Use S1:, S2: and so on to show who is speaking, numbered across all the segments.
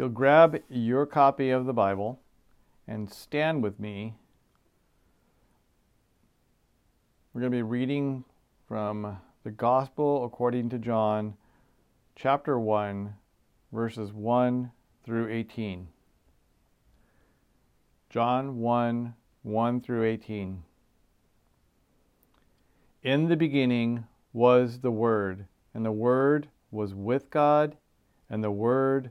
S1: you'll grab your copy of the Bible and stand with me, we're going to be reading from the Gospel according to John, chapter 1, verses 1 through 18. John 1 1 through 18. In the beginning was the Word, and the Word was with God, and the Word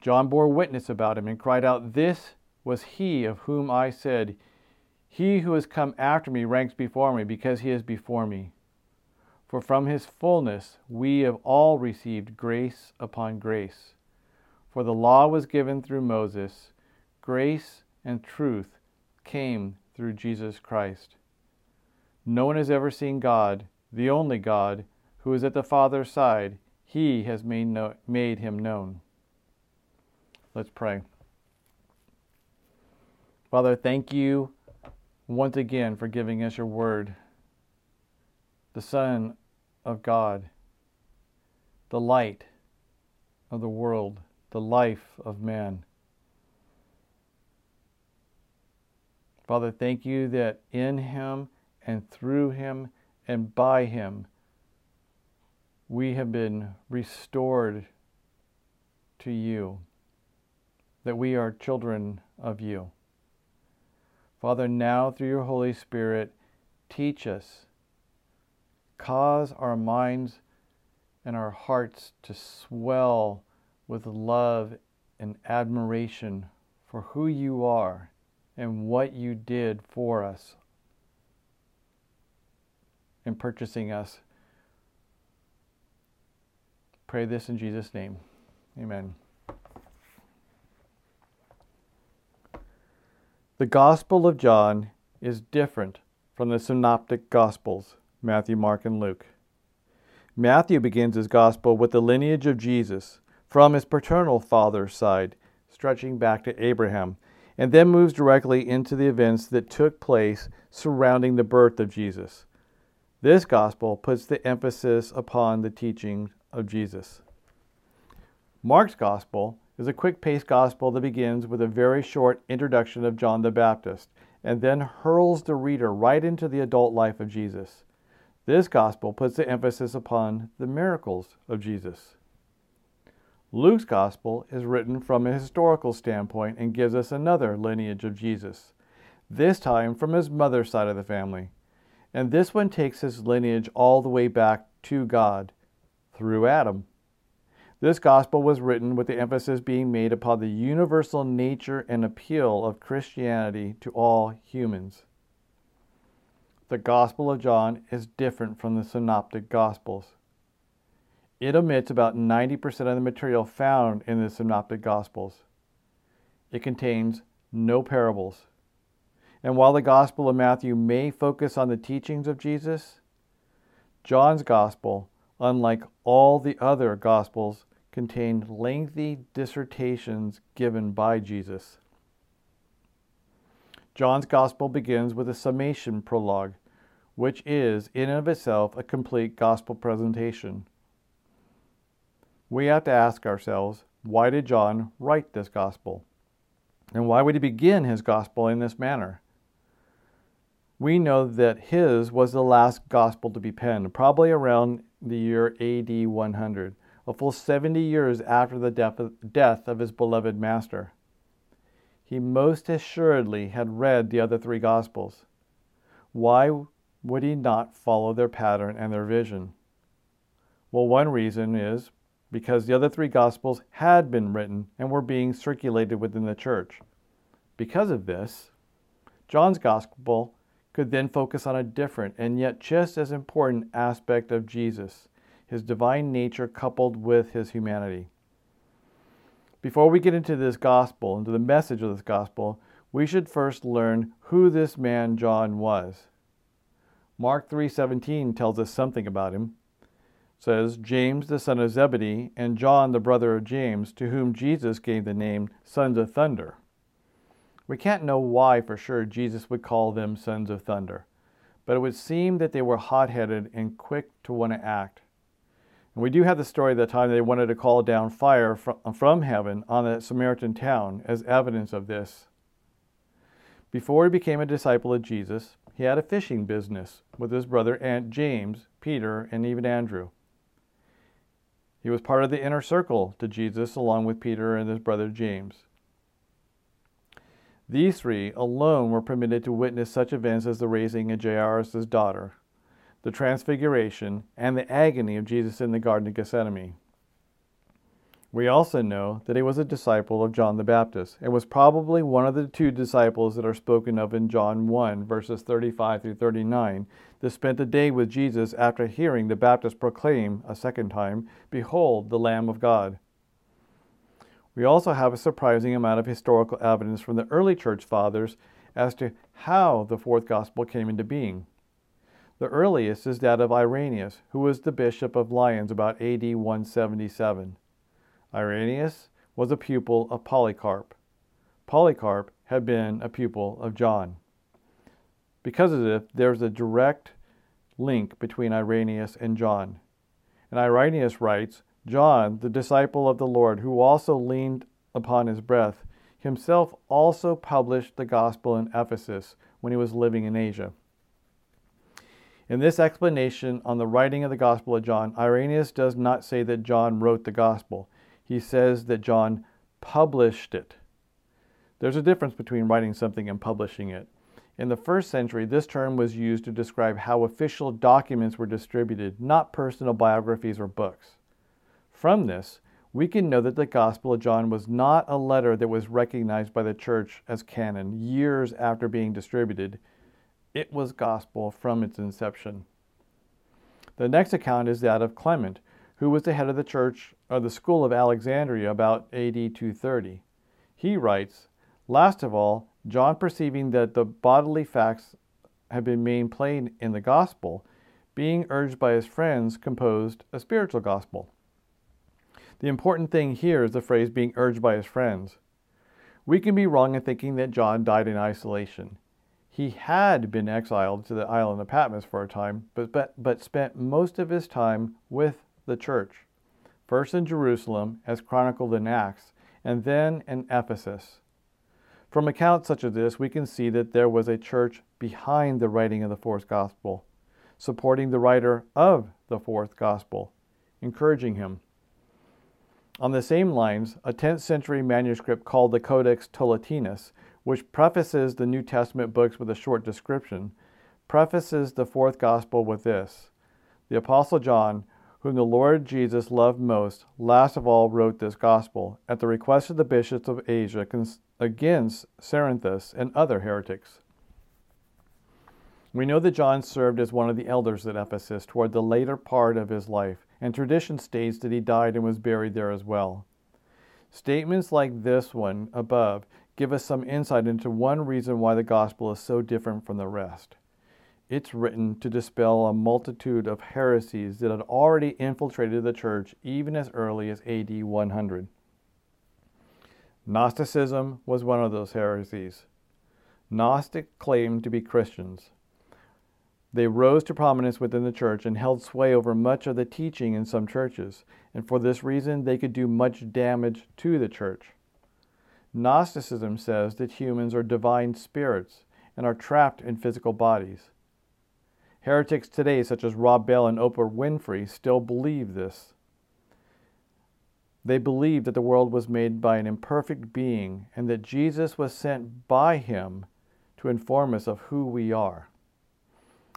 S1: John bore witness about him and cried out, This was he of whom I said, He who has come after me ranks before me, because he is before me. For from his fullness we have all received grace upon grace. For the law was given through Moses, grace and truth came through Jesus Christ. No one has ever seen God, the only God, who is at the Father's side. He has made, no, made him known. Let's pray. Father, thank you once again for giving us your word, the Son of God, the light of the world, the life of man. Father, thank you that in him and through him and by him we have been restored to you, that we are children of you. Father, now through your Holy Spirit, teach us, cause our minds and our hearts to swell with love and admiration for who you are and what you did for us in purchasing us. Pray this in Jesus' name. Amen. The Gospel of John is different from the Synoptic Gospels, Matthew, Mark, and Luke. Matthew begins his Gospel with the lineage of Jesus from his paternal father's side, stretching back to Abraham, and then moves directly into the events that took place surrounding the birth of Jesus. This gospel puts the emphasis upon the teaching of Jesus. Mark's gospel is a quick paced gospel that begins with a very short introduction of John the Baptist and then hurls the reader right into the adult life of Jesus. This gospel puts the emphasis upon the miracles of Jesus. Luke's gospel is written from a historical standpoint and gives us another lineage of Jesus, this time from his mother's side of the family. And this one takes his lineage all the way back to God through Adam. This gospel was written with the emphasis being made upon the universal nature and appeal of Christianity to all humans. The Gospel of John is different from the Synoptic Gospels. It omits about 90% of the material found in the Synoptic Gospels. It contains no parables, and while the Gospel of Matthew may focus on the teachings of Jesus, John's Gospel, unlike all the other Gospels, contained lengthy dissertations given by Jesus. John's Gospel begins with a summation prologue, which is, in and of itself, a complete Gospel presentation. We have to ask ourselves why did John write this Gospel? And why would he begin his Gospel in this manner? We know that his was the last Gospel to be penned, probably around the year AD 100, a full 70 years after the death of his beloved Master he most assuredly had read the other three Gospels. Why would he not follow their pattern and their vision? Well, one reason is because the other three Gospels had been written and were being circulated within the church. Because of this, John's Gospel could then focus on a different and yet just as important aspect of Jesus, his divine nature coupled with his humanity. Before we get into this gospel, into the message of this gospel, we should first learn who this man John was. Mark 3:17 tells us something about him. It says James the son of Zebedee and John the brother of James, to whom Jesus gave the name sons of thunder. We can't know why for sure Jesus would call them sons of thunder, but it would seem that they were hot-headed and quick to want to act. And we do have the story of the time they wanted to call down fire from heaven on the Samaritan town as evidence of this. Before he became a disciple of Jesus, he had a fishing business with his brother Aunt James, Peter, and even Andrew. He was part of the inner circle to Jesus along with Peter and his brother James. These three alone were permitted to witness such events as the raising of Jairus' daughter, the transfiguration, and the agony of Jesus in the Garden of Gethsemane. We also know that he was a disciple of John the Baptist and was probably one of the two disciples that are spoken of in John 1, verses 35 through 39, that spent a day with Jesus after hearing the Baptist proclaim a second time, Behold, the Lamb of God. We also have a surprising amount of historical evidence from the early church fathers as to how the fourth gospel came into being. The earliest is that of Irenaeus, who was the bishop of Lyons about AD 177. Irenaeus was a pupil of Polycarp. Polycarp had been a pupil of John. Because of this, there's a direct link between Irenaeus and John. And Irenaeus writes John, the disciple of the Lord, who also leaned upon his breath, himself also published the gospel in Ephesus when he was living in Asia. In this explanation on the writing of the Gospel of John, Irenaeus does not say that John wrote the Gospel. He says that John published it. There's a difference between writing something and publishing it. In the first century, this term was used to describe how official documents were distributed, not personal biographies or books. From this, we can know that the Gospel of John was not a letter that was recognized by the church as canon years after being distributed. It was gospel from its inception. The next account is that of Clement, who was the head of the church of the school of Alexandria about AD 230. He writes, Last of all, John perceiving that the bodily facts had been made plain in the gospel, being urged by his friends, composed a spiritual gospel. The important thing here is the phrase being urged by his friends. We can be wrong in thinking that John died in isolation. He had been exiled to the island of Patmos for a time, but, but, but spent most of his time with the church, first in Jerusalem, as chronicled in Acts, and then in Ephesus. From accounts such as this, we can see that there was a church behind the writing of the fourth gospel, supporting the writer of the fourth gospel, encouraging him. On the same lines, a 10th century manuscript called the Codex Toletanus which prefaces the New Testament books with a short description, prefaces the fourth gospel with this The Apostle John, whom the Lord Jesus loved most, last of all wrote this gospel, at the request of the bishops of Asia against Cerinthus and other heretics. We know that John served as one of the elders at Ephesus toward the later part of his life, and tradition states that he died and was buried there as well. Statements like this one above give us some insight into one reason why the gospel is so different from the rest. it's written to dispel a multitude of heresies that had already infiltrated the church even as early as AD 100. Gnosticism was one of those heresies. Gnostic claimed to be Christians. They rose to prominence within the church and held sway over much of the teaching in some churches, and for this reason they could do much damage to the church. Gnosticism says that humans are divine spirits and are trapped in physical bodies. Heretics today, such as Rob Bell and Oprah Winfrey, still believe this. They believe that the world was made by an imperfect being and that Jesus was sent by him to inform us of who we are.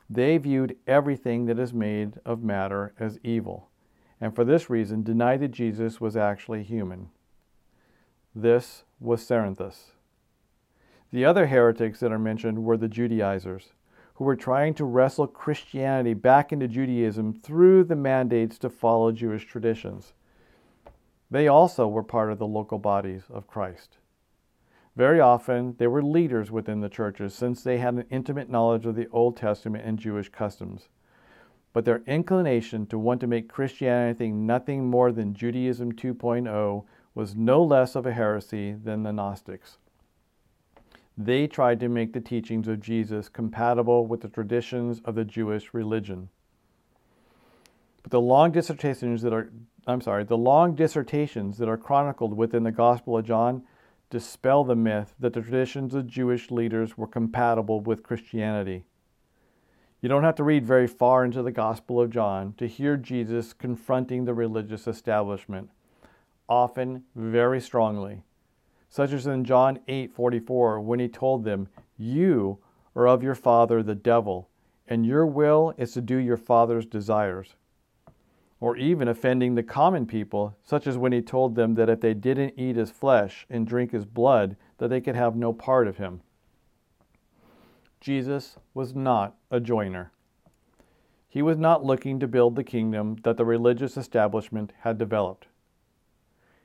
S1: They viewed everything that is made of matter as evil, and for this reason denied that Jesus was actually human. This was Cerinthus. The other heretics that are mentioned were the Judaizers who were trying to wrestle Christianity back into Judaism through the mandates to follow Jewish traditions. They also were part of the local bodies of Christ. Very often, they were leaders within the churches since they had an intimate knowledge of the Old Testament and Jewish customs. But their inclination to want to make Christianity nothing more than Judaism 2.0 was no less of a heresy than the Gnostics. They tried to make the teachings of Jesus compatible with the traditions of the Jewish religion. But the long dissertations that are I'm sorry, the long dissertations that are chronicled within the Gospel of John dispel the myth that the traditions of Jewish leaders were compatible with Christianity. You don't have to read very far into the Gospel of John to hear Jesus confronting the religious establishment, often very strongly such as in John 8:44 when he told them, "You are of your father the devil, and your will is to do your father's desires." Or even offending the common people, such as when he told them that if they didn't eat his flesh and drink his blood, that they could have no part of him. Jesus was not a joiner. He was not looking to build the kingdom that the religious establishment had developed.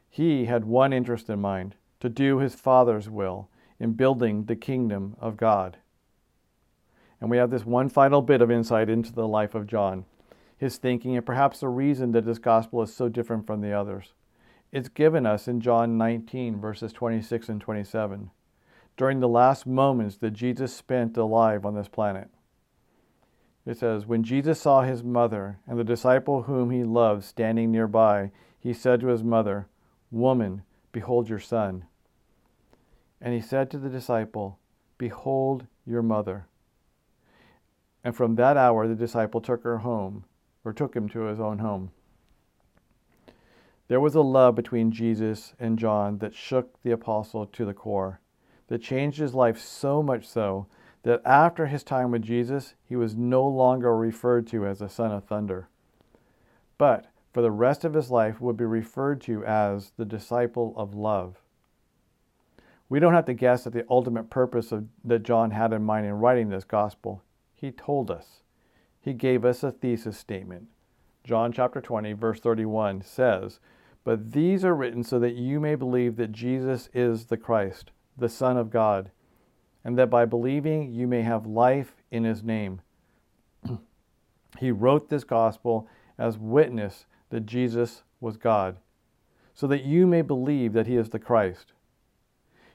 S1: He had one interest in mind to do his Father's will in building the kingdom of God. And we have this one final bit of insight into the life of John, his thinking, and perhaps the reason that this gospel is so different from the others. It's given us in John 19, verses 26 and 27, during the last moments that Jesus spent alive on this planet. It says, When Jesus saw his mother and the disciple whom he loved standing nearby, he said to his mother, Woman, behold your son. And he said to the disciple, Behold your mother. And from that hour the disciple took her home, or took him to his own home. There was a love between Jesus and John that shook the apostle to the core, that changed his life so much so that after his time with Jesus, he was no longer referred to as a son of thunder, but for the rest of his life would be referred to as the disciple of love. We don't have to guess at the ultimate purpose of, that John had in mind in writing this gospel. He told us. He gave us a thesis statement. John chapter 20, verse 31 says, But these are written so that you may believe that Jesus is the Christ, the Son of God, and that by believing you may have life in his name. he wrote this gospel as witness that Jesus was God, so that you may believe that he is the Christ.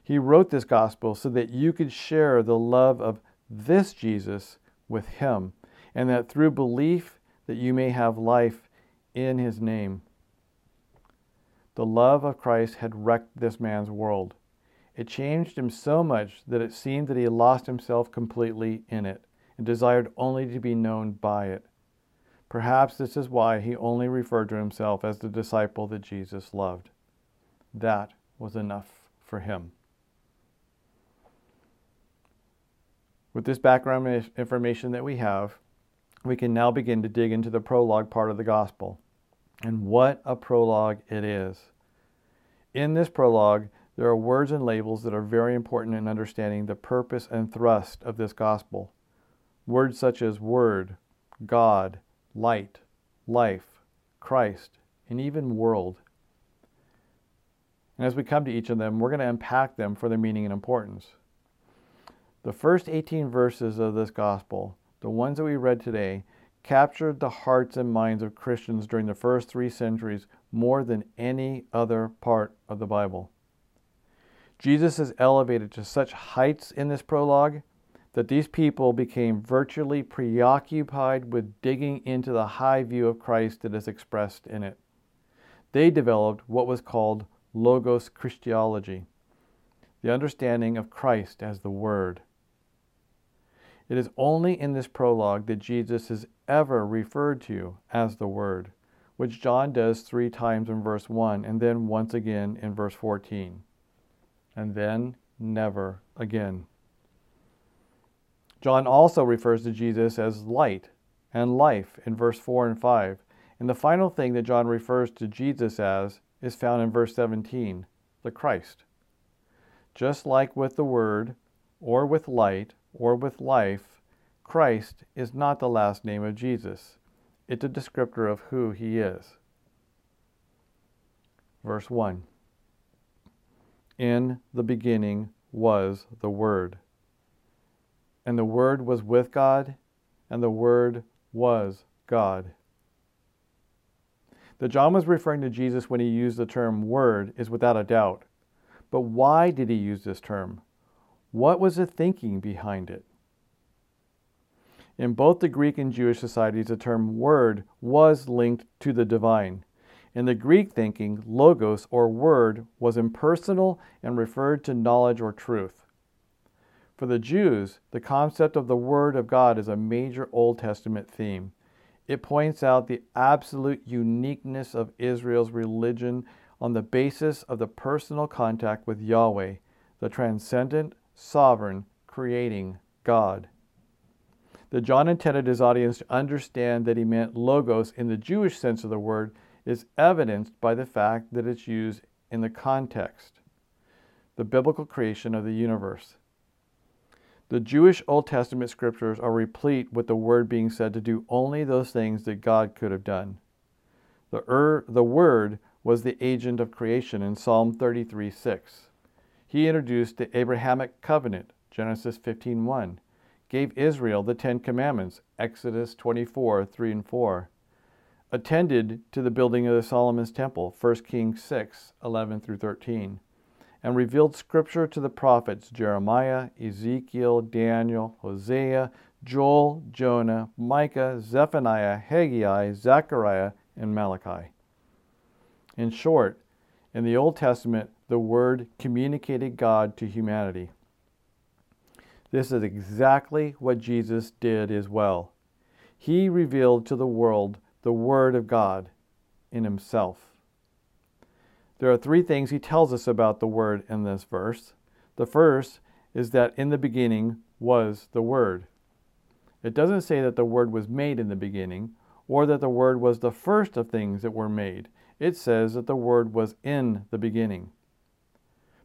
S1: He wrote this gospel so that you could share the love of this Jesus with him, and that through belief that you may have life in his name. The love of Christ had wrecked this man's world. It changed him so much that it seemed that he lost himself completely in it and desired only to be known by it. Perhaps this is why he only referred to himself as the disciple that Jesus loved. That was enough for him. With this background information that we have, we can now begin to dig into the prologue part of the gospel. And what a prologue it is! In this prologue, there are words and labels that are very important in understanding the purpose and thrust of this gospel. Words such as Word, God, Light, Life, Christ, and even World. And as we come to each of them, we're going to unpack them for their meaning and importance. The first 18 verses of this gospel the ones that we read today, captured the hearts and minds of Christians during the first three centuries more than any other part of the Bible. Jesus is elevated to such heights in this prologue that these people became virtually preoccupied with digging into the high view of Christ that is expressed in it. They developed what was called Logos Christology, the understanding of Christ as the Word. It is only in this prologue that Jesus is ever referred to as the Word, which John does three times in verse 1 and then once again in verse 14. And then never again. John also refers to Jesus as light and life in verse 4 and 5. And the final thing that John refers to Jesus as is found in verse 17 the Christ. Just like with the Word, or with light, or with life, Christ is not the last name of Jesus. It's a descriptor of who he is. Verse 1 In the beginning was the Word. And the Word was with God, and the Word was God. That John was referring to Jesus when he used the term Word is without a doubt. But why did he use this term? What was the thinking behind it? In both the Greek and Jewish societies, the term word was linked to the divine. In the Greek thinking, logos or word was impersonal and referred to knowledge or truth. For the Jews, the concept of the Word of God is a major Old Testament theme. It points out the absolute uniqueness of Israel's religion on the basis of the personal contact with Yahweh, the transcendent, sovereign, creating God. That John intended his audience to understand that he meant logos in the Jewish sense of the word is evidenced by the fact that it's used in the context, the biblical creation of the universe. The Jewish Old Testament scriptures are replete with the word being said to do only those things that God could have done. The, er, the word was the agent of creation in Psalm 33 6. He introduced the Abrahamic covenant, Genesis 15 1, gave Israel the Ten Commandments, Exodus 24 3 and 4, attended to the building of the Solomon's temple, 1 Kings 6:11 through 13 and revealed scripture to the prophets Jeremiah, Ezekiel, Daniel, Hosea, Joel, Jonah, Micah, Zephaniah, Haggai, Zechariah, and Malachi. In short, in the Old Testament, the Word communicated God to humanity. This is exactly what Jesus did as well. He revealed to the world the Word of God in Himself. There are three things he tells us about the Word in this verse. The first is that in the beginning was the Word. It doesn't say that the Word was made in the beginning or that the Word was the first of things that were made. It says that the Word was in the beginning.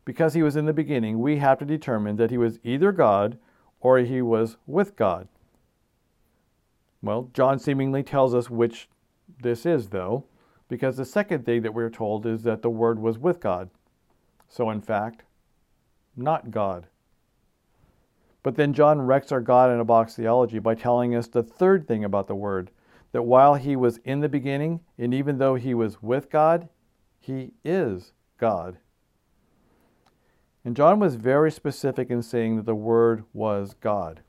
S1: Because he was in the beginning, we have to determine that he was either God or he was with God. Well, John seemingly tells us which this is, though because the second thing that we're told is that the Word was with God. So, in fact, not God. But then John wrecks our God in a box theology by telling us the third thing about the Word that while he was in the beginning, and even though he was with God, he is God. And John was very specific in saying that the Word was God,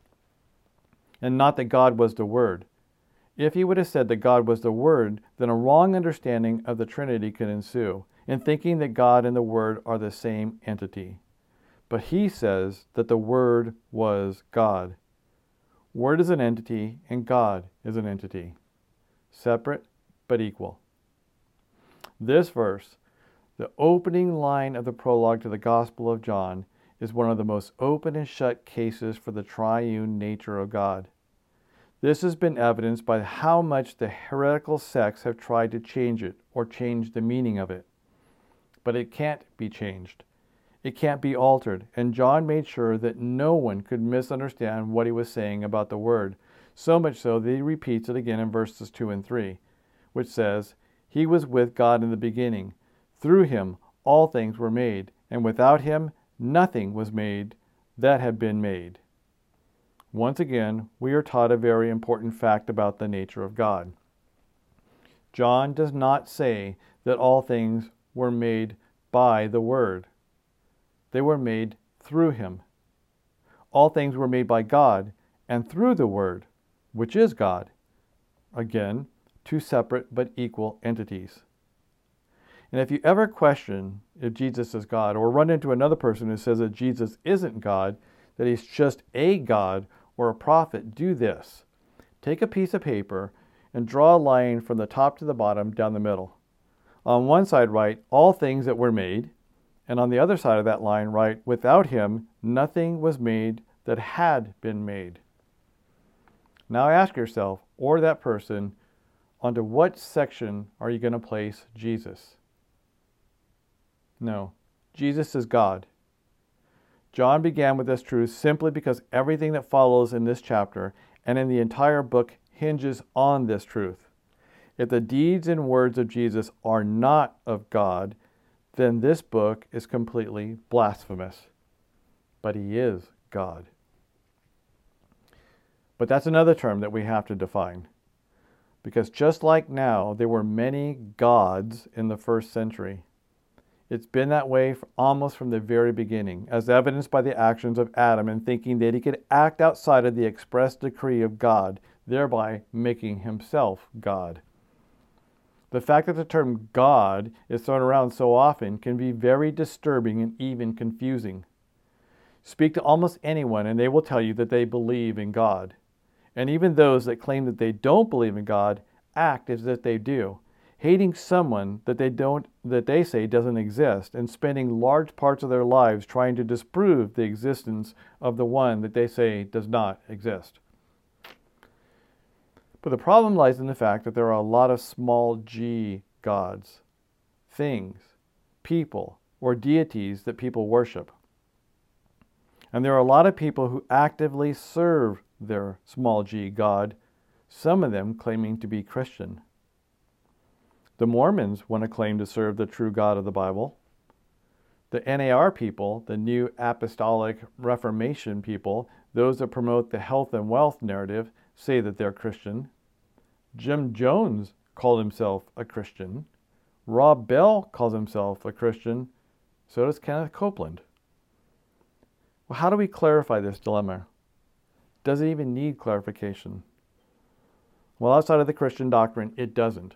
S1: and not that God was the Word. If he would have said that God was the Word, then a wrong understanding of the Trinity could ensue, in thinking that God and the Word are the same entity. But he says that the Word was God. Word is an entity, and God is an entity. Separate, but equal. This verse, the opening line of the prologue to the Gospel of John, is one of the most open and shut cases for the triune nature of God. This has been evidenced by how much the heretical sects have tried to change it or change the meaning of it. But it can't be changed. It can't be altered, and John made sure that no one could misunderstand what he was saying about the Word, so much so that he repeats it again in verses 2 and 3, which says, He was with God in the beginning. Through him all things were made, and without him nothing was made that had been made. once again, we are taught a very important fact about the nature of God. John does not say that all things were made by the Word, they were made through Him. All things were made by God and through the Word, which is God. Again, two separate but equal entities. And if you ever question if Jesus is God, or run into another person who says that Jesus isn't God, that he's just a God or a prophet, do this. Take a piece of paper and draw a line from the top to the bottom down the middle. On one side, write all things that were made, and on the other side of that line, write without him, nothing was made that had been made. Now ask yourself, or that person, onto what section are you going to place Jesus? No, Jesus is God. John began with this truth simply because everything that follows in this chapter and in the entire book hinges on this truth. If the deeds and words of Jesus are not of God, then this book is completely blasphemous. But he is God. But that's another term that we have to define. Because just like now, there were many gods in the first century. It's been that way almost from the very beginning, as evidenced by the actions of Adam in thinking that he could act outside of the express decree of God, thereby making himself God. The fact that the term God is thrown around so often can be very disturbing and even confusing. Speak to almost anyone, and they will tell you that they believe in God. And even those that claim that they don't believe in God act as if they do hating someone that they don't that they say doesn't exist and spending large parts of their lives trying to disprove the existence of the one that they say does not exist. But the problem lies in the fact that there are a lot of small g gods, things, people, or deities that people worship. And there are a lot of people who actively serve their small g god, some of them claiming to be Christian. The Mormons want to claim to serve the true God of the Bible. The NAR people, the New Apostolic Reformation people, those that promote the health and wealth narrative, say that they're Christian. Jim Jones called himself a Christian. Rob Bell calls himself a Christian. So does Kenneth Copeland. Well, how do we clarify this dilemma? Does it even need clarification? Well, outside of the Christian doctrine, it doesn't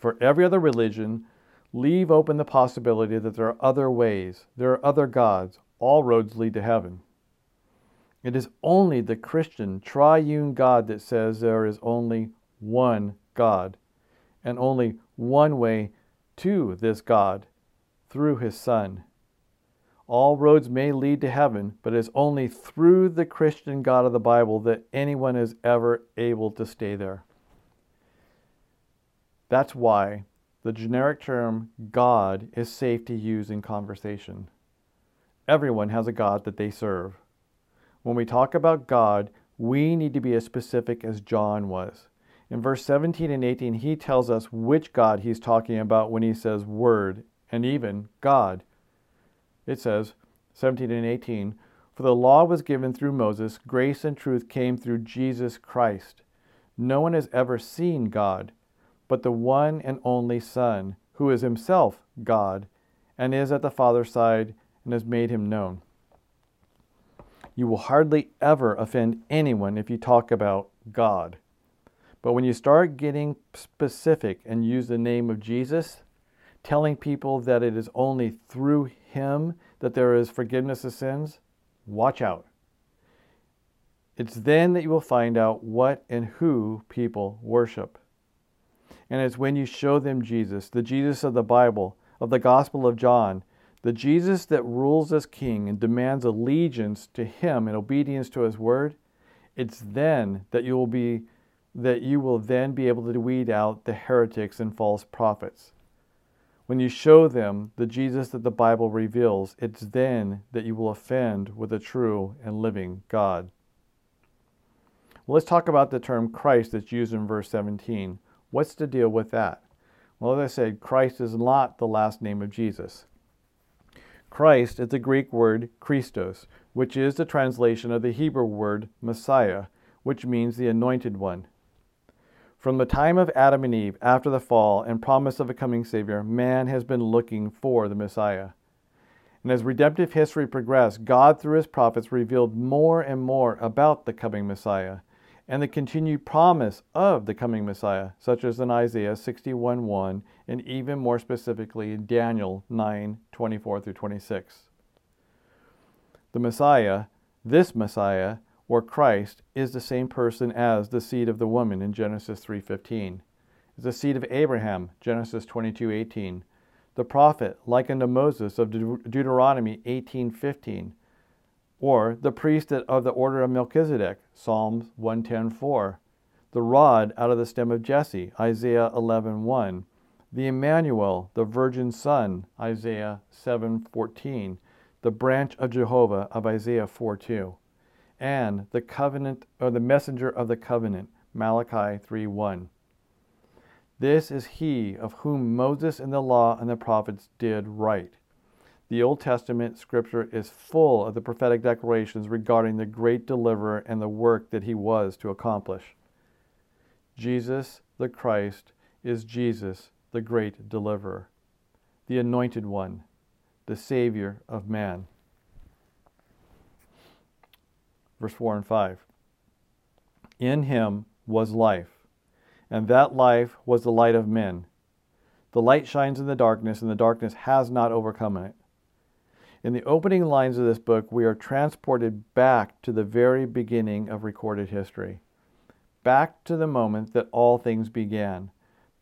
S1: for every other religion, leave open the possibility that there are other ways, there are other gods. All roads lead to heaven. It is only the Christian triune God that says there is only one God and only one way to this God through his Son. All roads may lead to heaven, but it is only through the Christian God of the Bible that anyone is ever able to stay there. That's why the generic term God is safe to use in conversation. Everyone has a God that they serve. When we talk about God, we need to be as specific as John was. In verse 17 and 18, he tells us which God he's talking about when he says Word and even God. It says, 17 and 18, For the law was given through Moses, grace and truth came through Jesus Christ. No one has ever seen God but the one and only Son, who is himself God, and is at the Father's side and has made him known. You will hardly ever offend anyone if you talk about God. But when you start getting specific and use the name of Jesus, telling people that it is only through him that there is forgiveness of sins, watch out. It's then that you will find out what and who people worship. And it's when you show them Jesus, the Jesus of the Bible, of the Gospel of John, the Jesus that rules as king and demands allegiance to him and obedience to his word, it's then that you will be that you will then be able to weed out the heretics and false prophets. When you show them the Jesus that the Bible reveals, it's then that you will offend with a true and living God. Well, let's talk about the term Christ that's used in verse 17. What's the deal with that? Well, as I said, Christ is not the last name of Jesus. Christ is the Greek word Christos, which is the translation of the Hebrew word Messiah, which means the anointed one. From the time of Adam and Eve, after the fall and promise of a coming Savior, man has been looking for the Messiah. And as redemptive history progressed, God, through his prophets, revealed more and more about the coming Messiah and the continued promise of the coming Messiah, such as in Isaiah 61 1, and even more specifically in Daniel 9 24 through 26. The Messiah, this Messiah, or Christ, is the same person as the seed of the woman in Genesis 3:15. Is the seed of Abraham, Genesis 22:18. The prophet, like unto Moses of De- Deuteronomy 18:15 or the priest of the order of Melchizedek, Psalms 110:4, the rod out of the stem of Jesse, Isaiah 11:1, the Emmanuel, the virgin son, Isaiah 7:14, the branch of Jehovah of Isaiah 4:2, and the covenant or the messenger of the covenant, Malachi 3:1. This is he of whom Moses in the law and the prophets did write. The Old Testament scripture is full of the prophetic declarations regarding the great deliverer and the work that he was to accomplish. Jesus the Christ is Jesus, the great deliverer, the anointed one, the Savior of man. Verse 4 and 5. In him was life, and that life was the light of men. The light shines in the darkness, and the darkness has not overcome it. In the opening lines of this book, we are transported back to the very beginning of recorded history, back to the moment that all things began,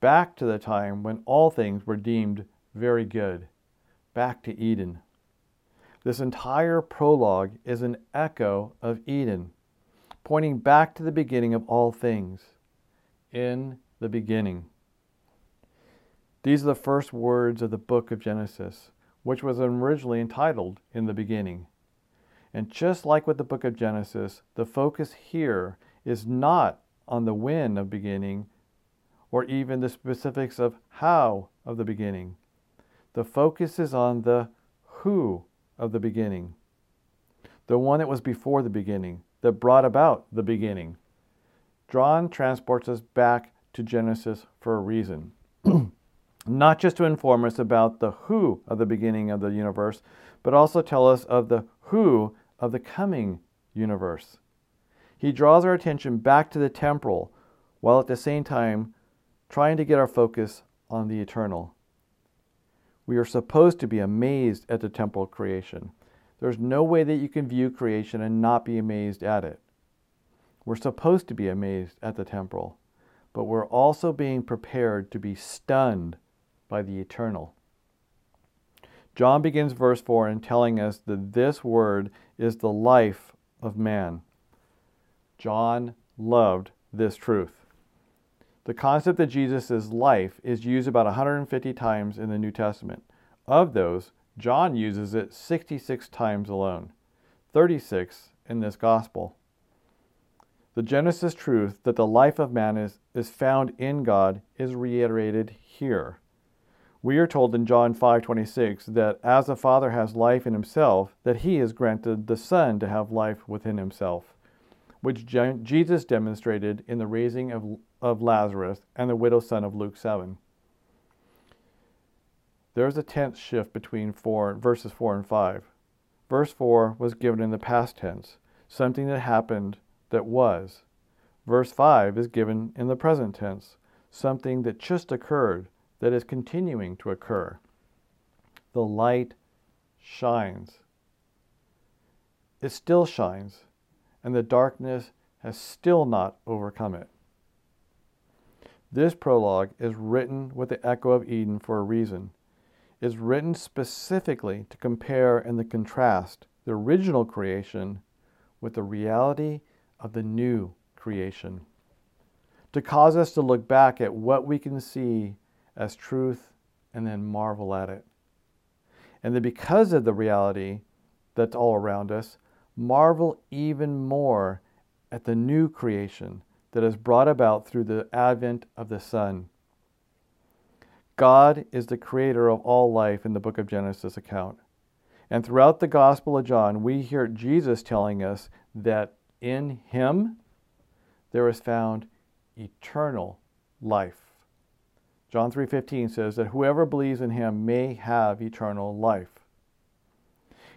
S1: back to the time when all things were deemed very good, back to Eden. This entire prologue is an echo of Eden, pointing back to the beginning of all things. In the beginning. These are the first words of the book of Genesis which was originally entitled In the Beginning. And just like with the book of Genesis, the focus here is not on the when of beginning or even the specifics of how of the beginning. The focus is on the who of the beginning, the one that was before the beginning, that brought about the beginning. John transports us back to Genesis for a reason. not just to inform us about the who of the beginning of the universe, but also tell us of the who of the coming universe. He draws our attention back to the temporal, while at the same time trying to get our focus on the eternal. We are supposed to be amazed at the temporal creation. There's no way that you can view creation and not be amazed at it. We're supposed to be amazed at the temporal, but we're also being prepared to be stunned by the eternal. John begins verse 4 in telling us that this word is the life of man. John loved this truth. The concept that Jesus is life is used about 150 times in the New Testament. Of those, John uses it 66 times alone, 36 in this gospel. The Genesis truth that the life of man is, is found in God is reiterated here. We are told in John 5:26 that as the Father has life in himself, that he has granted the Son to have life within himself, which Jesus demonstrated in the raising of, of Lazarus and the widow's son of Luke 7. There's a tense shift between four, verses 4 and 5. Verse 4 was given in the past tense, something that happened that was. Verse 5 is given in the present tense, something that just occurred that is continuing to occur. The light shines. It still shines, and the darkness has still not overcome it. This prologue is written with the echo of Eden for a reason. It's written specifically to compare and the contrast the original creation with the reality of the new creation. To cause us to look back at what we can see as truth and then marvel at it. And then, because of the reality that's all around us, marvel even more at the new creation that is brought about through the advent of the Son. God is the creator of all life in the book of Genesis account. And throughout the Gospel of John, we hear Jesus telling us that in him there is found eternal life. John 3:15 says that whoever believes in him may have eternal life.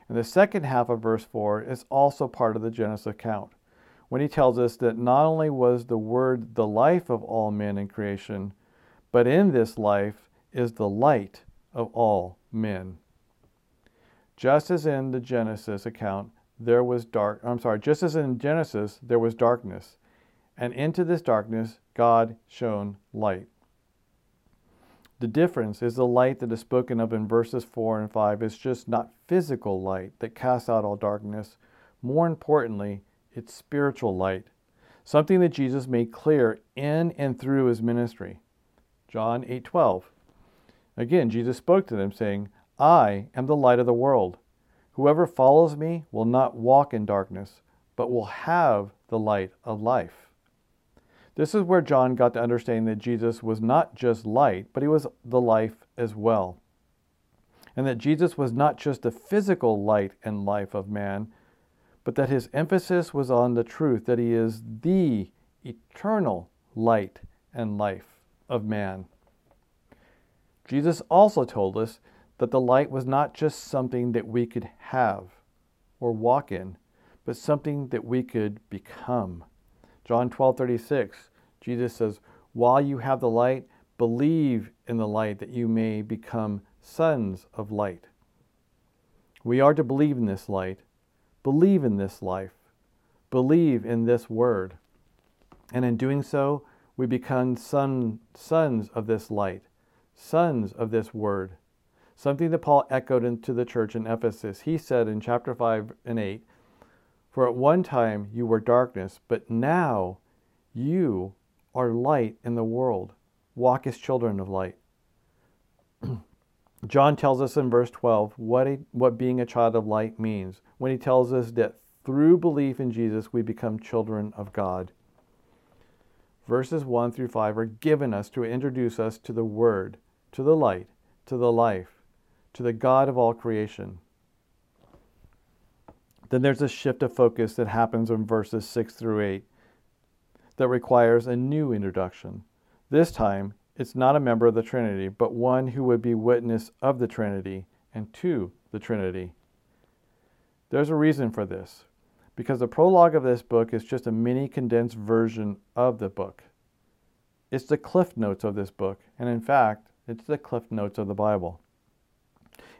S1: And the second half of verse 4 is also part of the Genesis account when he tells us that not only was the word the life of all men in creation, but in this life is the light of all men. Just as in the Genesis account there was dark I'm sorry, just as in Genesis there was darkness, and into this darkness God shone light. The difference is the light that is spoken of in verses 4 and 5 is just not physical light that casts out all darkness. More importantly, it's spiritual light, something that Jesus made clear in and through his ministry. John 8:12. Again, Jesus spoke to them saying, "I am the light of the world. Whoever follows me will not walk in darkness, but will have the light of life." This is where John got to understanding that Jesus was not just light, but he was the life as well. And that Jesus was not just the physical light and life of man, but that his emphasis was on the truth that he is the eternal light and life of man. Jesus also told us that the light was not just something that we could have or walk in, but something that we could become. John 12:36, Jesus says, "While you have the light, believe in the light that you may become sons of light." We are to believe in this light, believe in this life, believe in this word. And in doing so, we become son, sons of this light, sons of this word. Something that Paul echoed into the church in Ephesus. He said in chapter 5 and 8, For at one time you were darkness, but now you are light in the world. Walk as children of light. John tells us in verse 12 what, a, what being a child of light means when he tells us that through belief in Jesus we become children of God. Verses 1 through 5 are given us to introduce us to the Word, to the light, to the life, to the God of all creation. Then there's a shift of focus that happens in verses 6 through 8 that requires a new introduction. This time, it's not a member of the Trinity, but one who would be witness of the Trinity and to the Trinity. There's a reason for this, because the prologue of this book is just a mini condensed version of the book. It's the cliff notes of this book, and in fact, it's the cliff notes of the Bible.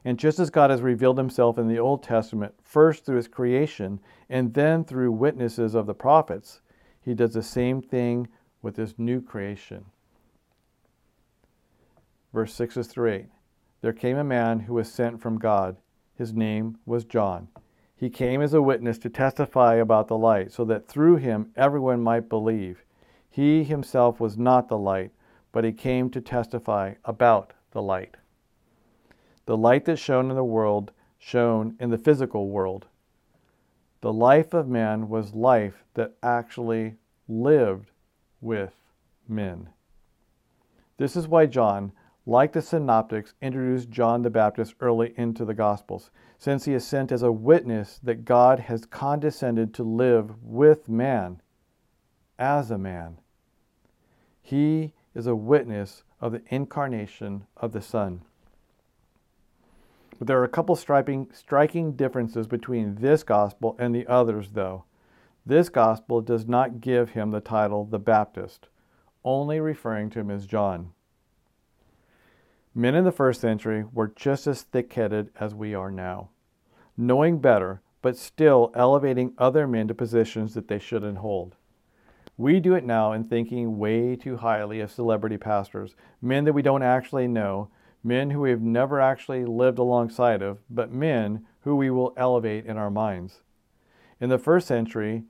S1: And just as God has revealed himself in the Old Testament, first through his creation and then through witnesses of the prophets, he does the same thing with this new creation. Verse 6 through 8. There came a man who was sent from God. His name was John. He came as a witness to testify about the light, so that through him everyone might believe. He himself was not the light, but he came to testify about the light. The light that shone in the world shone in the physical world. The life of man was life that actually lived with men. This is why John, like the synoptics, introduced John the Baptist early into the Gospels, since he is sent as a witness that God has condescended to live with man as a man. He is a witness of the incarnation of the Son. But there are a couple striking, striking differences between this gospel and the others, though. This gospel does not give him the title the Baptist, only referring to him as John. Men in the first century were just as thick headed as we are now, knowing better, but still elevating other men to positions that they shouldn't hold. We do it now in thinking way too highly of celebrity pastors, men that we don't actually know, men who we have never actually lived alongside of, but men who we will elevate in our minds. In the first century,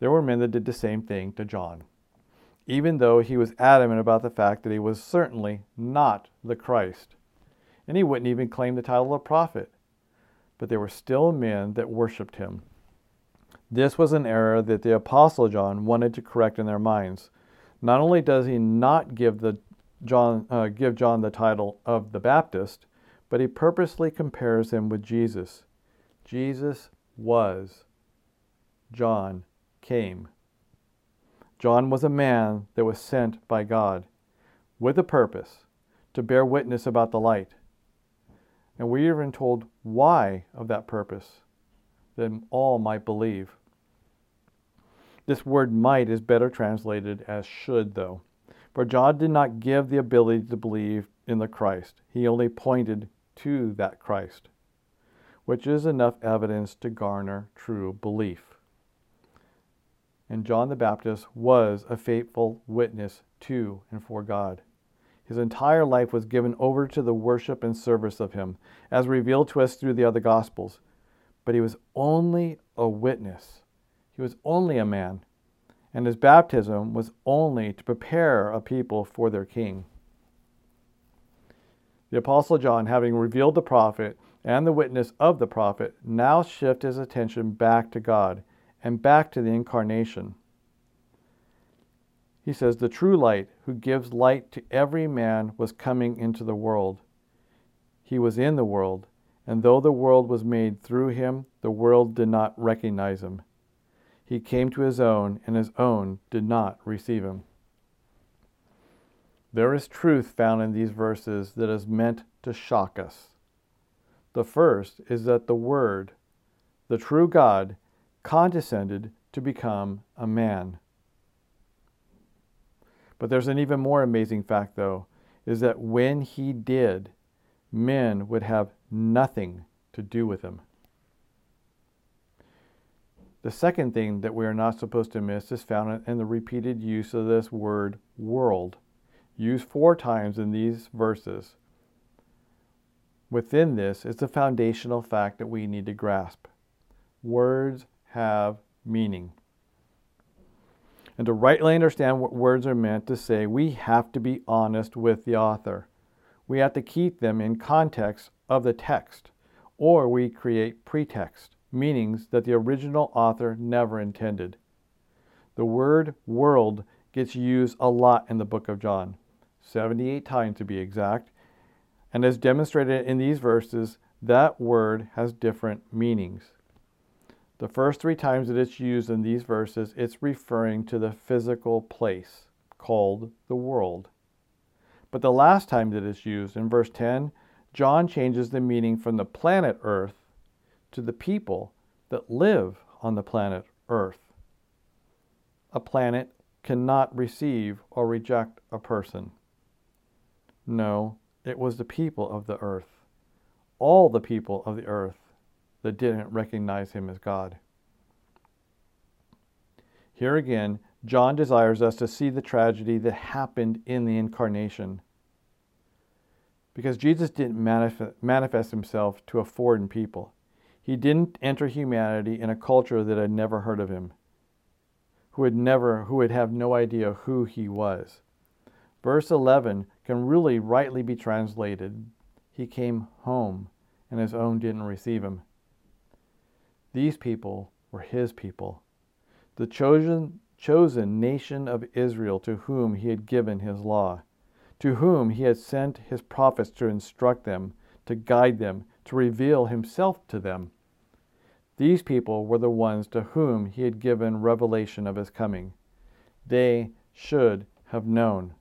S1: there were men that did the same thing to John even though he was adamant about the fact that he was certainly not the Christ. And he wouldn't even claim the title of prophet. But there were still men that worshiped him. This was an error that the Apostle John wanted to correct in their minds. Not only does he not give, the John, uh, give John the title of the Baptist, but he purposely compares him with Jesus. Jesus was. John came. John was a man that was sent by God with a purpose to bear witness about the light. And we are even told why of that purpose, that all might believe. This word might is better translated as should, though. For John did not give the ability to believe in the Christ, he only pointed to that Christ, which is enough evidence to garner true belief. And John the Baptist was a faithful witness to and for God. His entire life was given over to the worship and service of Him, as revealed to us through the other Gospels. But he was only a witness, he was only a man and his baptism was only to prepare a people for their king. The Apostle John, having revealed the prophet and the witness of the prophet, now shift his attention back to God and back to the incarnation. He says, The true light, who gives light to every man, was coming into the world. He was in the world, and though the world was made through him, the world did not recognize him. He came to his own, and his own did not receive him. There is truth found in these verses that is meant to shock us. The first is that the Word, the true God, condescended to become a man. But there's an even more amazing fact, though, is that when he did, men would have nothing to do with him. The second thing that we are not supposed to miss is found in the repeated use of this word world, used four times in these verses. Within this is the foundational fact that we need to grasp words have meaning. And to rightly understand what words are meant to say, we have to be honest with the author. We have to keep them in context of the text, or we create pretext meanings that the original author never intended. The word world gets used a lot in the book of John, 78 times to be exact, and as demonstrated in these verses, that word has different meanings. The first three times that it's used in these verses, it's referring to the physical place called the world. But the last time that it's used, in verse 10, John changes the meaning from the planet Earth to the people that live on the planet Earth. A planet cannot receive or reject a person. No, it was the people of the earth, all the people of the earth, that didn't recognize him as God. Here again, John desires us to see the tragedy that happened in the incarnation. Because Jesus didn't manifest himself to a foreign people. He didn't enter humanity in a culture that had never heard of him, who had never who would have no idea who he was. Verse 11 can really rightly be translated, he came home and his own didn't receive him. These people were his people, the chosen chosen nation of Israel to whom he had given his law, to whom he had sent his prophets to instruct them, to guide them, to reveal himself to them. These people were the ones to whom he had given revelation of his coming. They should have known.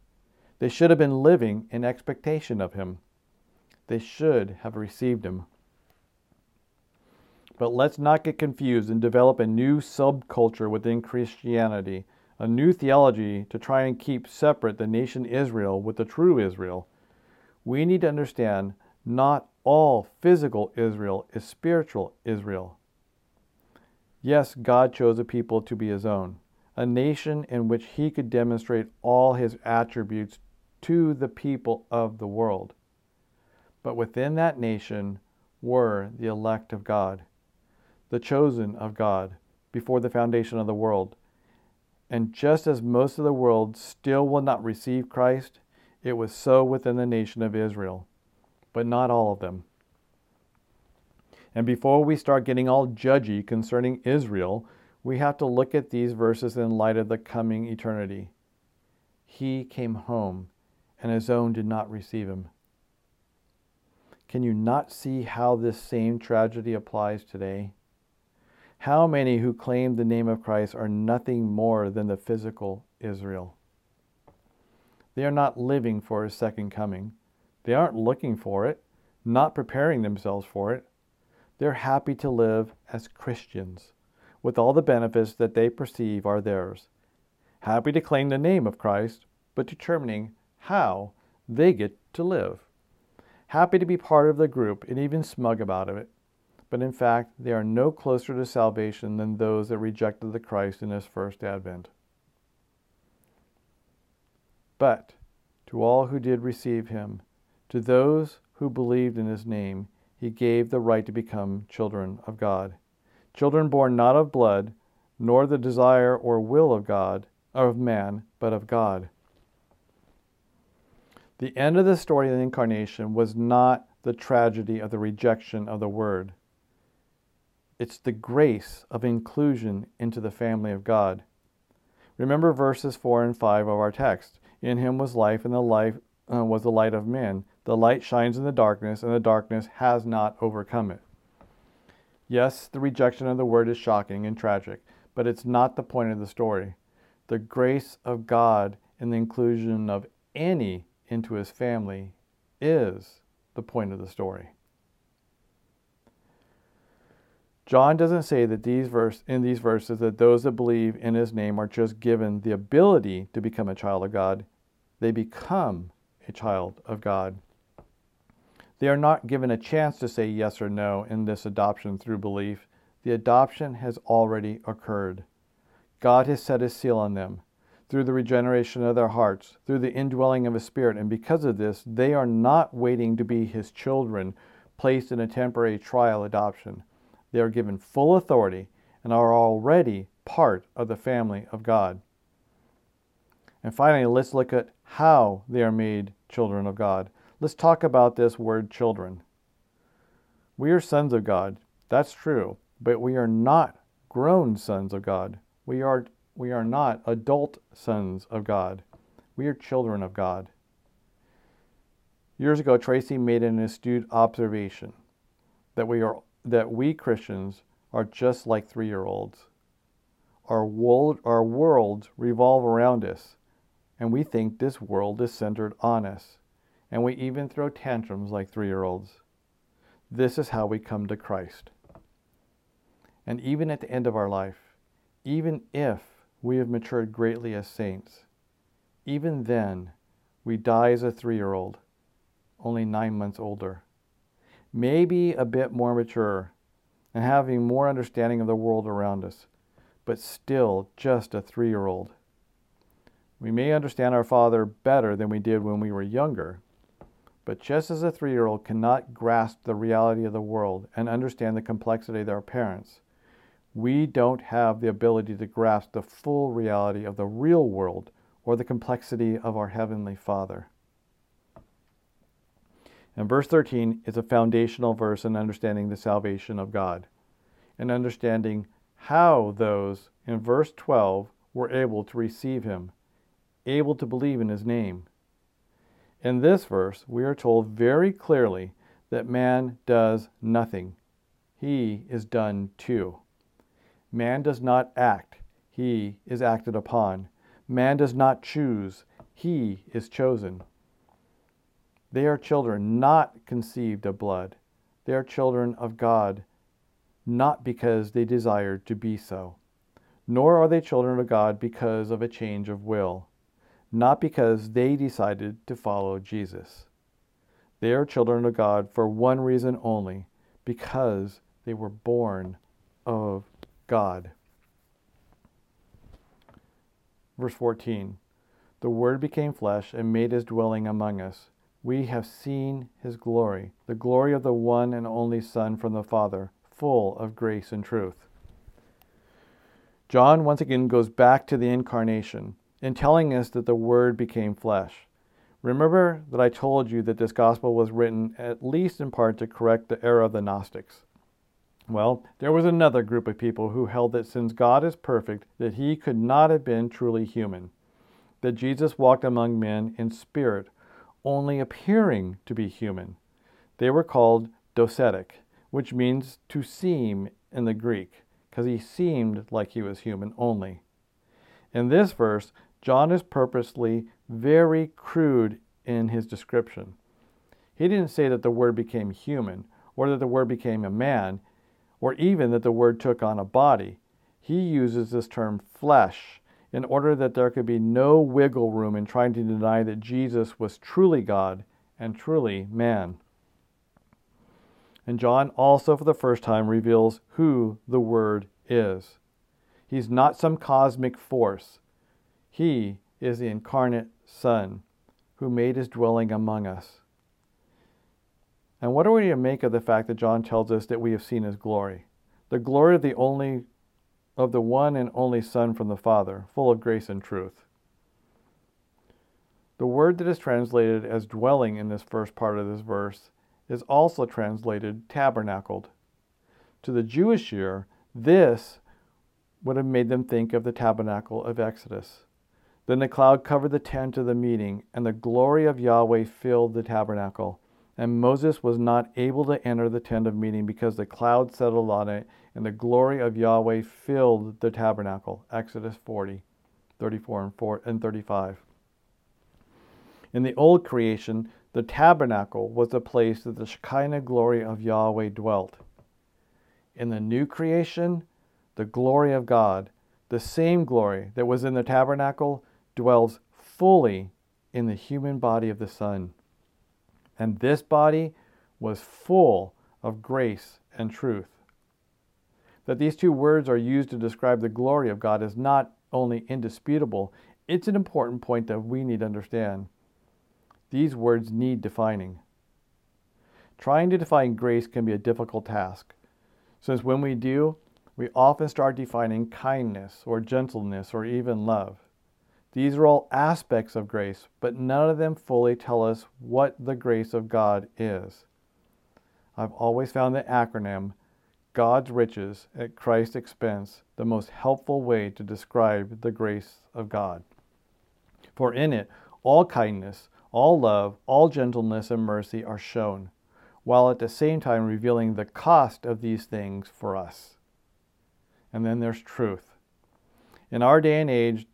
S1: They should have been living in expectation of him. They should have received him. But let's not get confused and develop a new subculture within Christianity, a new theology to try and keep separate the nation Israel with the true Israel. We need to understand not all physical Israel is spiritual Israel. Yes, God chose a people to be his own, a nation in which he could demonstrate all his attributes to the people of the world. But within that nation were the elect of God, the chosen of God, before the foundation of the world. And just as most of the world still will not receive Christ, it was so within the nation of Israel but not all of them. And before we start getting all judgy concerning Israel, we have to look at these verses in light of the coming eternity. He came home, and his own did not receive him. Can you not see how this same tragedy applies today? How many who claim the name of Christ are nothing more than the physical Israel? They are not living for his second coming. They aren't looking for it, not preparing themselves for it. They're happy to live as Christians, with all the benefits that they perceive are theirs. Happy to claim the name of Christ, but determining how they get to live happy to be part of the group and even smug about it. But in fact, they are no closer to salvation than those that rejected the Christ in his first advent. But to all who did receive him, to those who believed in his name, he gave the right to become children of God. Children born not of blood, nor the desire or will of God, or of man, but of God. The end of the story of the incarnation was not the tragedy of the rejection of the Word. It's the grace of inclusion into the family of God. Remember verses 4 and 5 of our text. In him was life, and the life uh, was the light of men. The light shines in the darkness, and the darkness has not overcome it. Yes, the rejection of the word is shocking and tragic, but it's not the point of the story. The grace of God in the inclusion of any into his family is the point of the story. John doesn't say that these verse in these verses that those that believe in his name are just given the ability to become a child of God. They become a child of God. They are not given a chance to say yes or no in this adoption through belief. The adoption has already occurred. God has set his seal on them through the regeneration of their hearts, through the indwelling of His Spirit. And because of this, they are not waiting to be His children placed in a temporary trial adoption. They are given full authority and are already part of the family of God. And finally, let's look at how they are made children of God. Let's talk about this word children. We are sons of God, that's true, but we are not grown sons of God. We are we are not adult sons of God. We are children of God. Years ago, Tracy made an astute observation that we are that we Christians are just like three-year-olds. Our world, our worlds revolve around us, and we think this world is centered on us, and we even throw tantrums like three-year-olds. This is how we come to Christ. And even at the end of our life, even if we have matured greatly as saints. Even then, we die as a three year old, only nine months older. Maybe a bit more mature and having more understanding of the world around us, but still just a three year old. We may understand our Father better than we did when we were younger, but just as a three year old cannot grasp the reality of the world and understand the complexity of their parents, we don't have the ability to grasp the full reality of the real world or the complexity of our Heavenly Father. And verse 13 is a foundational verse in understanding the salvation of God and understanding how those in verse 12 were able to receive Him, able to believe in His name. In this verse, we are told very clearly that man does nothing, he is done to. Man does not act, he is acted upon. Man does not choose, he is chosen. They are children not conceived of blood. They are children of God, not because they desired to be so. Nor are they children of God because of a change of will, not because they decided to follow Jesus. They are children of God for one reason only because they were born of God. Verse 14 The Word became flesh and made his dwelling among us. We have seen his glory, the glory of the one and only Son from the Father, full of grace and truth. John once again goes back to the incarnation in telling us that the Word became flesh. Remember that I told you that this gospel was written at least in part to correct the error of the Gnostics. Well, there was another group of people who held that since God is perfect, that he could not have been truly human, that Jesus walked among men in spirit, only appearing to be human, They were called docetic, which means to seem in the Greek, because he seemed like he was human only. In this verse, John is purposely very crude in his description. He didn't say that the Word became human, or that the Word became a man, or even that the Word took on a body. He uses this term flesh in order that there could be no wiggle room in trying to deny that Jesus was truly God and truly man. And John also, for the first time, reveals who the Word is. He's not some cosmic force, He is the incarnate Son who made his dwelling among us. And what are we to make of the fact that John tells us that we have seen his glory? The glory of the only of the one and only Son from the Father, full of grace and truth. The word that is translated as dwelling in this first part of this verse is also translated tabernacled. To the Jewish ear, this would have made them think of the tabernacle of Exodus. Then the cloud covered the tent of the meeting, and the glory of Yahweh filled the tabernacle. And Moses was not able to enter the tent of meeting because the cloud settled on it, and the glory of Yahweh filled the tabernacle. Exodus 40, 34 and 35. In the old creation, the tabernacle was the place that the Shekinah glory of Yahweh dwelt. In the new creation, the glory of God, the same glory that was in the tabernacle, dwells fully in the human body of the Son. And this body was full of grace and truth. That these two words are used to describe the glory of God is not only indisputable, it's an important point that we need to understand. These words need defining. Trying to define grace can be a difficult task, since when we do, we often start defining kindness or gentleness or even love. These are all aspects of grace, but none of them fully tell us what the grace of God is. I've always found the acronym God's riches at Christ's expense the most helpful way to describe the grace of God. For in it, all kindness, all love, all gentleness and mercy are shown, while at the same time revealing the cost of these things for us. And then there's truth. In our day and age,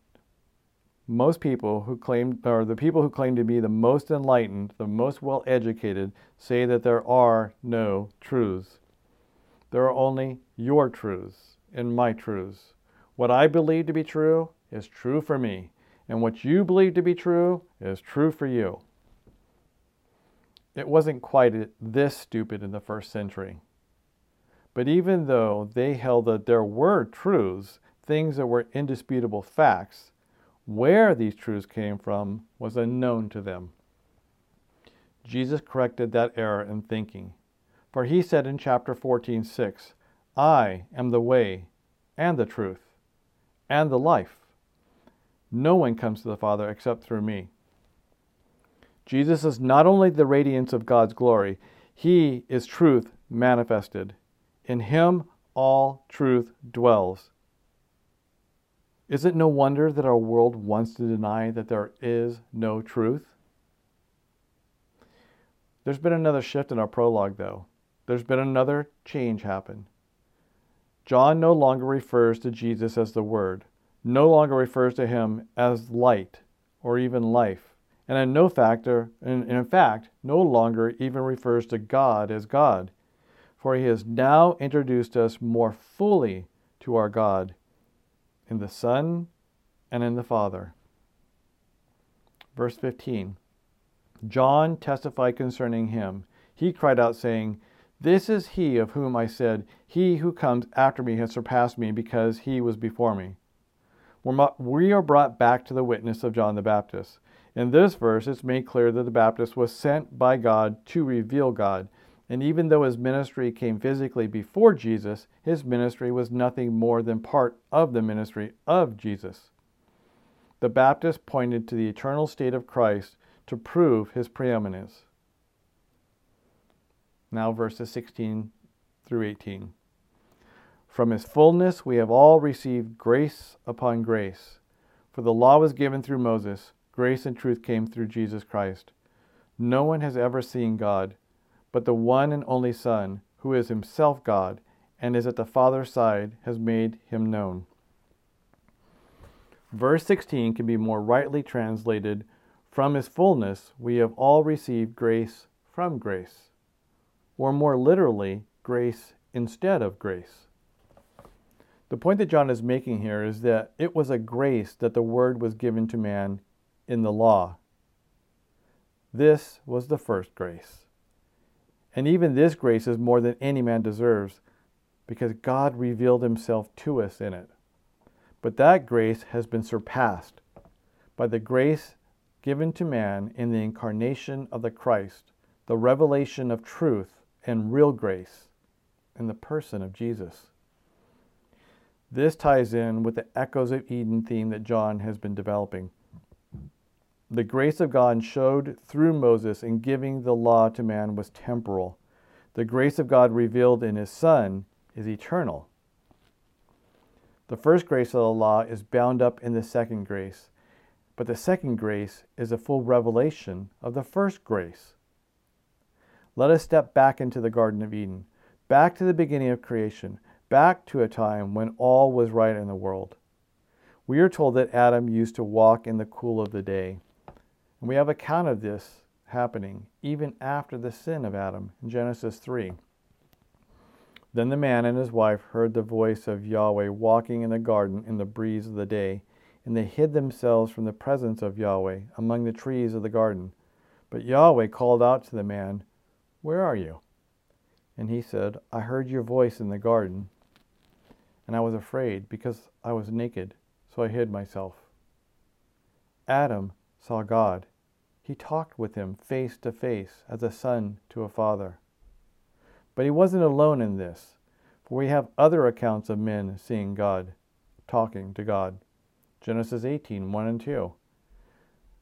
S1: most people who claim, or the people who claim to be the most enlightened, the most well educated, say that there are no truths. There are only your truths and my truths. What I believe to be true is true for me, and what you believe to be true is true for you. It wasn't quite this stupid in the first century. But even though they held that there were truths, things that were indisputable facts, where these truths came from was unknown to them. Jesus corrected that error in thinking. For he said in chapter 14, 6, I am the way and the truth and the life. No one comes to the Father except through me. Jesus is not only the radiance of God's glory, he is truth manifested. In him all truth dwells. Is it no wonder that our world wants to deny that there is no truth? There's been another shift in our prologue, though. There's been another change happen. John no longer refers to Jesus as the Word, no longer refers to him as light or even life, and in no factor, and in fact, no longer even refers to God as God for he has now introduced us more fully to our God in the Son and in the Father. Verse 15 John testified concerning him. He cried out, saying, This is he of whom I said, He who comes after me has surpassed me because he was before me. We are brought back to the witness of John the Baptist. In this verse, it's made clear that the Baptist was sent by God to reveal God. And even though his ministry came physically before Jesus, his ministry was nothing more than part of the ministry of Jesus. The Baptist pointed to the eternal state of Christ to prove his preeminence. Now, verses 16 through 18. From his fullness we have all received grace upon grace. For the law was given through Moses, grace and truth came through Jesus Christ. No one has ever seen God but the one and only Son, who is himself God and is at the Father's side, has made him known. Verse 16 can be more rightly translated From his fullness we have all received grace from grace, or more literally, grace instead of grace. The point that John is making here is that it was a grace that the Word was given to man in the law. This was the first grace. And even this grace is more than any man deserves because God revealed himself to us in it. But that grace has been surpassed by the grace given to man in the incarnation of the Christ, the revelation of truth and real grace in the person of Jesus. This ties in with the Echoes of Eden theme that John has been developing. The grace of God showed through Moses in giving the law to man was temporal. The grace of God revealed in his Son is eternal. The first grace of the law is bound up in the second grace, but the second grace is a full revelation of the first grace. Let us step back into the Garden of Eden, back to the beginning of creation, back to a time when all was right in the world. We are told that Adam used to walk in the cool of the day. And we have account of this happening even after the sin of Adam in Genesis 3. Then the man and his wife heard the voice of Yahweh walking in the garden in the breeze of the day, and they hid themselves from the presence of Yahweh among the trees of the garden. But Yahweh called out to the man, Where are you? And he said, I heard your voice in the garden, and I was afraid because I was naked, so I hid myself. Adam saw God. He talked with him face to face as a son to a father. But he wasn't alone in this, for we have other accounts of men seeing God, talking to God. Genesis 18 1 and 2.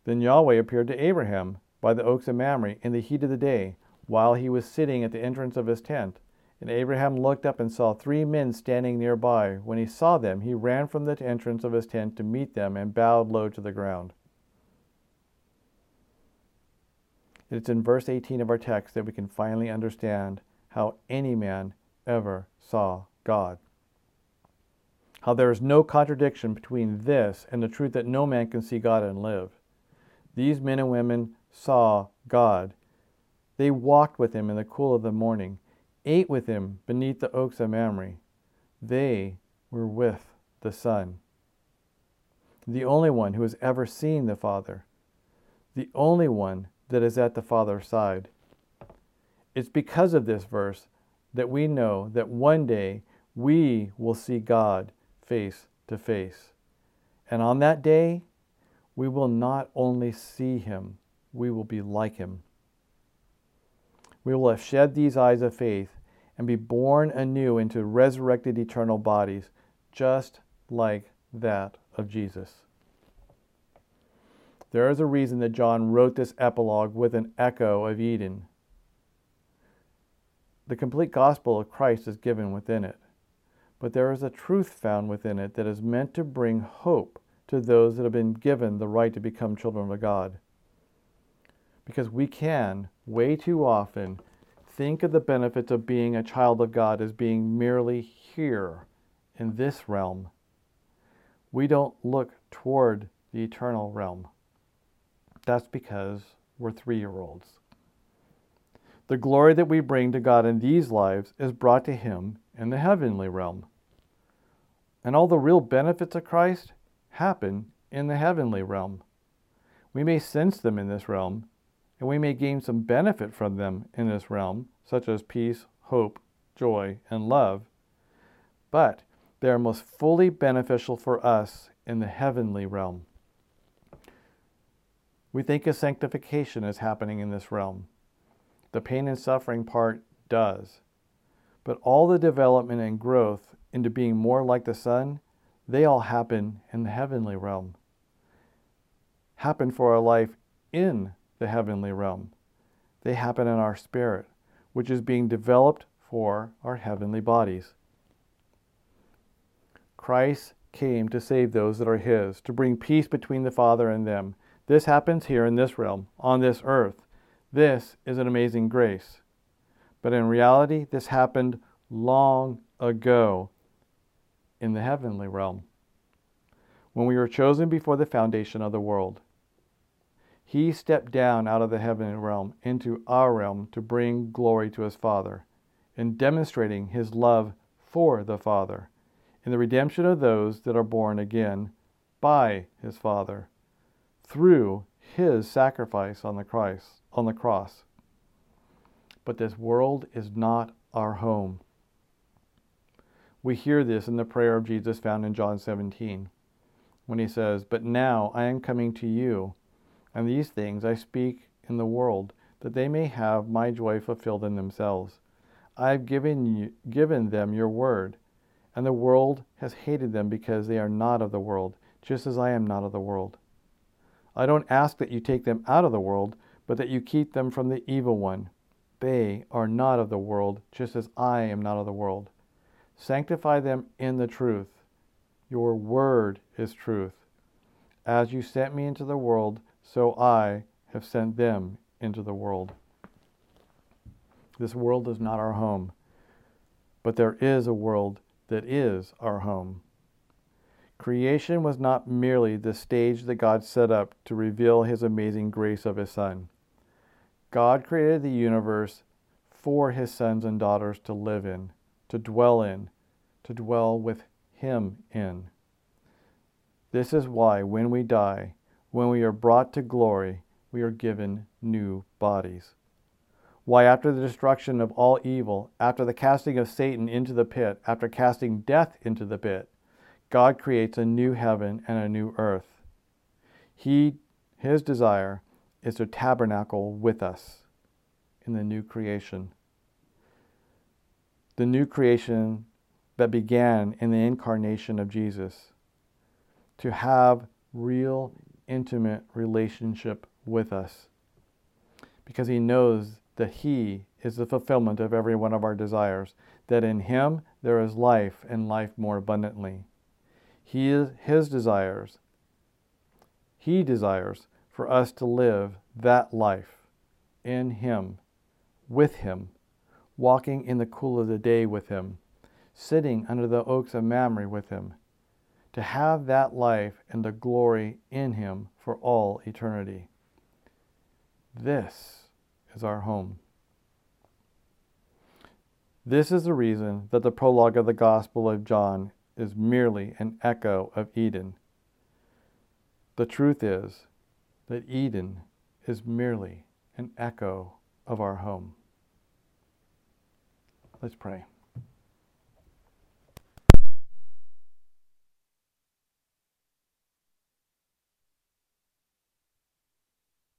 S1: Then Yahweh appeared to Abraham by the oaks of Mamre in the heat of the day, while he was sitting at the entrance of his tent. And Abraham looked up and saw three men standing nearby. When he saw them, he ran from the entrance of his tent to meet them and bowed low to the ground. It's in verse 18 of our text that we can finally understand how any man ever saw God. How there is no contradiction between this and the truth that no man can see God and live. These men and women saw God. They walked with him in the cool of the morning, ate with him beneath the oaks of Mamre. They were with the Son, the only one who has ever seen the Father, the only one that is at the Father's side. It's because of this verse that we know that one day we will see God face to face. And on that day, we will not only see him, we will be like him. We will have shed these eyes of faith and be born anew into resurrected eternal bodies, just like that of Jesus. There is a reason that John wrote this epilogue with an echo of Eden. The complete gospel of Christ is given within it, but there is a truth found within it that is meant to bring hope to those that have been given the right to become children of God. Because we can, way too often, think of the benefits of being a child of God as being merely here in this realm. We don't look toward the eternal realm. That's because we're three year olds. The glory that we bring to God in these lives is brought to Him in the heavenly realm. And all the real benefits of Christ happen in the heavenly realm. We may sense them in this realm, and we may gain some benefit from them in this realm, such as peace, hope, joy, and love. But they are most fully beneficial for us in the heavenly realm. We think of sanctification as happening in this realm. The pain and suffering part does. But all the development and growth into being more like the Son, they all happen in the heavenly realm. Happen for our life in the heavenly realm. They happen in our spirit, which is being developed for our heavenly bodies. Christ came to save those that are His, to bring peace between the Father and them, this happens here in this realm, on this earth. This is an amazing grace. But in reality, this happened long ago in the heavenly realm when we were chosen before the foundation of the world. He stepped down out of the heavenly realm into our realm to bring glory to his Father, in demonstrating his love for the Father, in the redemption of those that are born again by his Father, through his sacrifice on the Christ on the cross. But this world is not our home. We hear this in the prayer of Jesus found in John 17 when he says, But now I am coming to you, and these things I speak in the world, that they may have my joy fulfilled in themselves. I have given, you, given them your word, and the world has hated them because they are not of the world, just as I am not of the world. I don't ask that you take them out of the world, but that you keep them from the evil one. They are not of the world, just as I am not of the world. Sanctify them in the truth. Your word is truth. As you sent me into the world, so I have sent them into the world. This world is not our home, but there is a world that is our home. Creation was not merely the stage that God set up to reveal his amazing grace of his Son. God created the universe for his sons and daughters to live in, to dwell in, to dwell with him in. This is why when we die, when we are brought to glory, we are given new bodies. Why, after the destruction of all evil, after the casting of Satan into the pit, after casting death into the pit, God creates a new heaven and a new earth. He, his desire is to tabernacle with us in the new creation. The new creation that began in the incarnation of Jesus, to have real, intimate relationship with us. Because he knows that he is the fulfillment of every one of our desires, that in him there is life and life more abundantly. He is his desires. He desires for us to live that life in him, with him, walking in the cool of the day with him sitting under the oaks of Mamre with him, to have that life and the glory in him for all eternity. This is our home. This is the reason that the prologue of the Gospel of John is merely an echo of Eden. The truth is that Eden is merely an echo of our home. Let's pray.